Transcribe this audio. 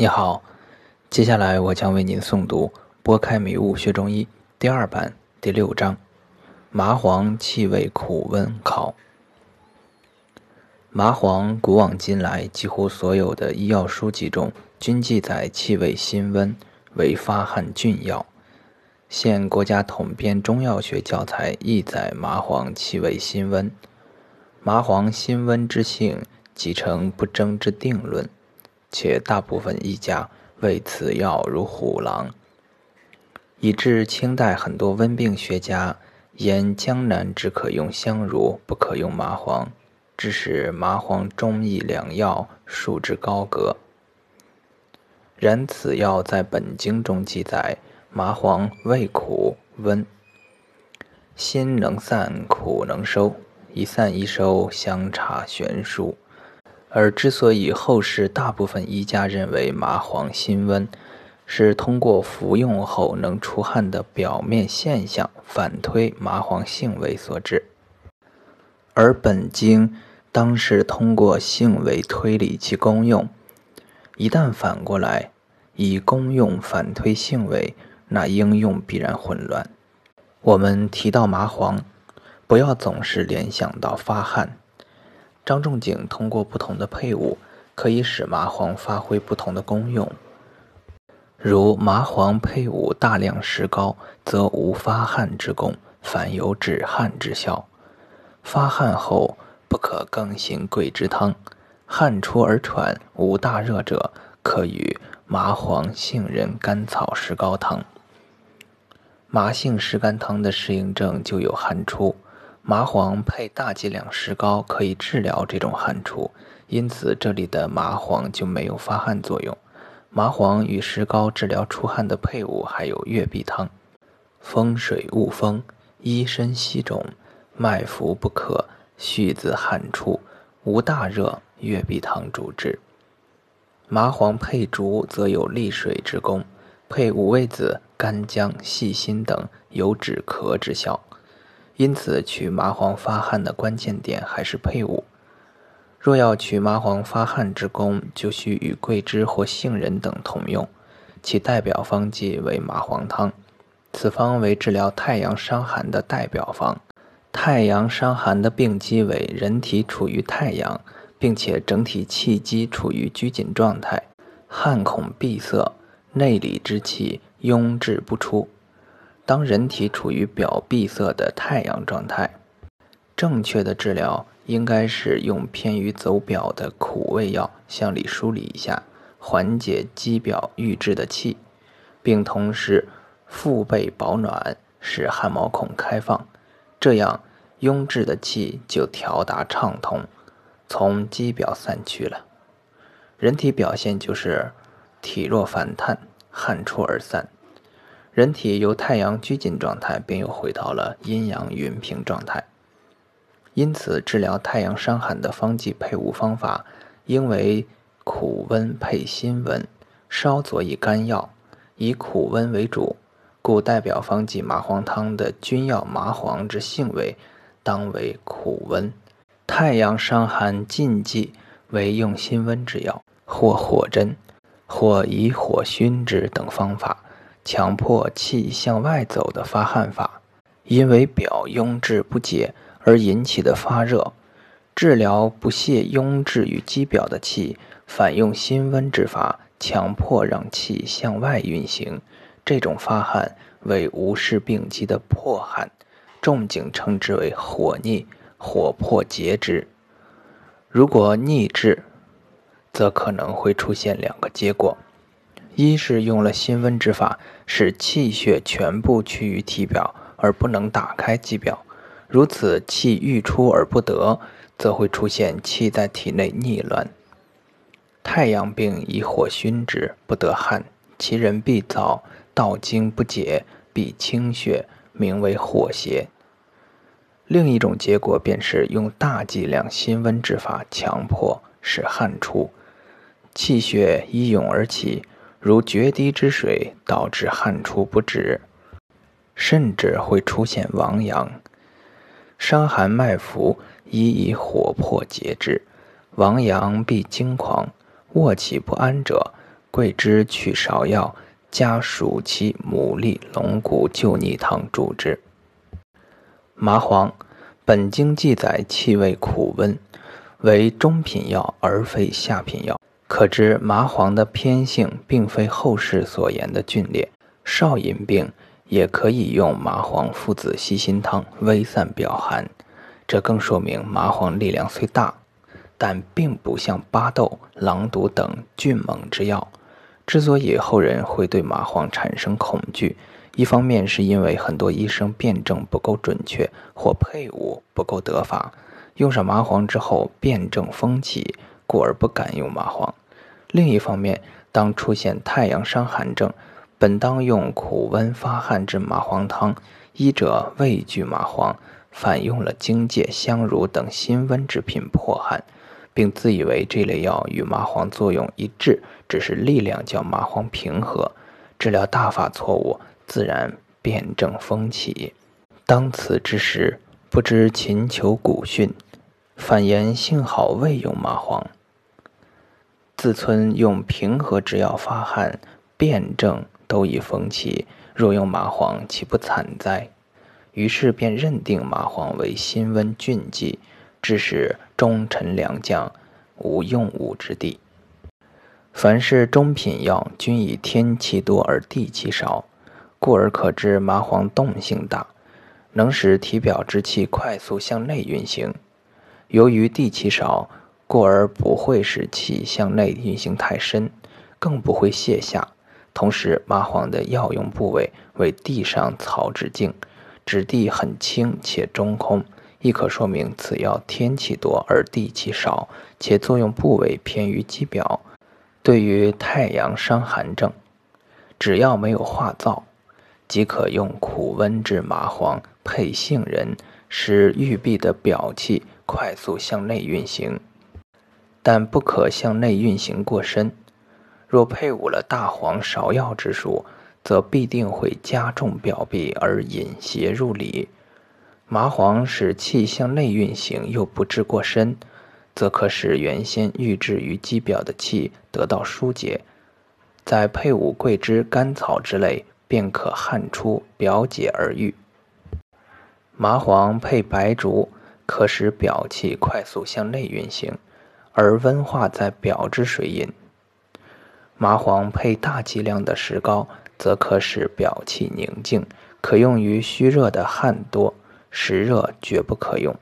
你好，接下来我将为您诵读《拨开迷雾学中医》第二版第六章：麻黄气味苦温考。麻黄古往今来几乎所有的医药书籍中均记载气味辛温，为发汗峻药。现国家统编中药学教材亦载麻黄气味辛温。麻黄辛温之性，即成不争之定论。且大部分医家为此药如虎狼，以致清代很多温病学家言江南只可用香茹，不可用麻黄，致使麻黄中医良药束之高阁。然此药在本经中记载，麻黄味苦温，辛能散，苦能收，一散一收，相差悬殊。而之所以后世大部分医家认为麻黄辛温，是通过服用后能出汗的表面现象反推麻黄性味所致，而本经当是通过性味推理其功用。一旦反过来以功用反推性味，那应用必然混乱。我们提到麻黄，不要总是联想到发汗。张仲景通过不同的配伍，可以使麻黄发挥不同的功用。如麻黄配伍大量石膏，则无发汗之功，反有止汗之效。发汗后不可更行桂枝汤，汗出而喘无大热者，可与麻黄杏仁甘草石膏汤。麻杏石甘汤的适应症就有汗出。麻黄配大剂量石膏可以治疗这种汗出，因此这里的麻黄就没有发汗作用。麻黄与石膏治疗出汗的配伍还有月碧汤。风水误风，医身息肿，脉浮不可，续自汗出，无大热，月碧汤主治。麻黄配竹则有利水之功，配五味子、干姜、细辛等有止咳之效。因此，取麻黄发汗的关键点还是配伍。若要取麻黄发汗之功，就需与桂枝或杏仁等同用。其代表方剂为麻黄汤，此方为治疗太阳伤寒的代表方。太阳伤寒的病机为人体处于太阳，并且整体气机处于拘谨状态，汗孔闭塞，内里之气壅滞不出。当人体处于表闭塞的太阳状态，正确的治疗应该是用偏于走表的苦味药向里梳理一下，缓解肌表郁滞的气，并同时腹背保暖，使汗毛孔开放，这样壅滞的气就调达畅通，从肌表散去了。人体表现就是体弱反叹，汗出而散。人体由太阳拘谨状态，便又回到了阴阳匀平状态。因此，治疗太阳伤寒的方剂配伍方法，应为苦温配辛温，稍佐以甘药，以苦温为主。故代表方剂麻黄汤的君药麻黄之性味，当为苦温。太阳伤寒禁忌为用辛温之药，或火针，或以火熏之等方法。强迫气向外走的发汗法，因为表壅滞不解而引起的发热，治疗不泄壅滞与肌表的气，反用辛温之法，强迫让气向外运行。这种发汗为无视病机的破汗，仲景称之为火逆，火破节之。如果逆治，则可能会出现两个结果。一是用了辛温之法，使气血全部趋于体表，而不能打开肌表，如此气欲出而不得，则会出现气在体内逆乱。太阳病以火熏之，不得汗，其人必燥，道经不解，必清血，名为火邪。另一种结果便是用大剂量辛温之法，强迫使汗出，气血一涌而起。如决堤之水，导致汗出不止，甚至会出现亡阳。伤寒脉浮，宜以火破节之。亡阳必惊狂，卧起不安者，桂枝去芍药，加暑期牡蛎、龙骨救逆汤主之。麻黄，本经记载气味苦温，为中品药而非下品药。可知麻黄的偏性并非后世所言的峻烈。少阴病也可以用麻黄附子细辛汤微散表寒，这更说明麻黄力量虽大，但并不像巴豆、狼毒等峻猛之药。之所以后人会对麻黄产生恐惧，一方面是因为很多医生辨证不够准确，或配伍不够得法，用上麻黄之后辨证风起，故而不敢用麻黄。另一方面，当出现太阳伤寒症，本当用苦温发汗之麻黄汤，医者畏惧麻黄，反用了荆芥、香茹等辛温之品破汗，并自以为这类药与麻黄作用一致，只是力量较麻黄平和，治疗大法错误，自然辨证风起。当此之时，不知勤求古训，反言幸好未用麻黄。自村用平和之药发汗，辩证都已风起，若用麻黄，岂不惨哉？于是便认定麻黄为辛温峻剂，致使忠臣良将无用武之地。凡是中品药，均以天气多而地气少，故而可知麻黄动性大，能使体表之气快速向内运行。由于地气少。故而不会使气向内运行太深，更不会泻下。同时，麻黄的药用部位为地上草指径，质地很轻且中空，亦可说明此药天气多而地气少，且作用部位偏于肌表。对于太阳伤寒症，只要没有化燥，即可用苦温制麻黄配杏仁，使玉闭的表气快速向内运行。但不可向内运行过深，若配伍了大黄、芍药之术，则必定会加重表壁而引邪入里。麻黄使气向内运行，又不至过深，则可使原先郁滞于肌表的气得到疏解。再配伍桂枝、甘草之类，便可汗出，表解而愈。麻黄配白术，可使表气快速向内运行。而温化在表之水饮，麻黄配大剂量的石膏，则可使表气宁静，可用于虚热的汗多，实热绝不可用。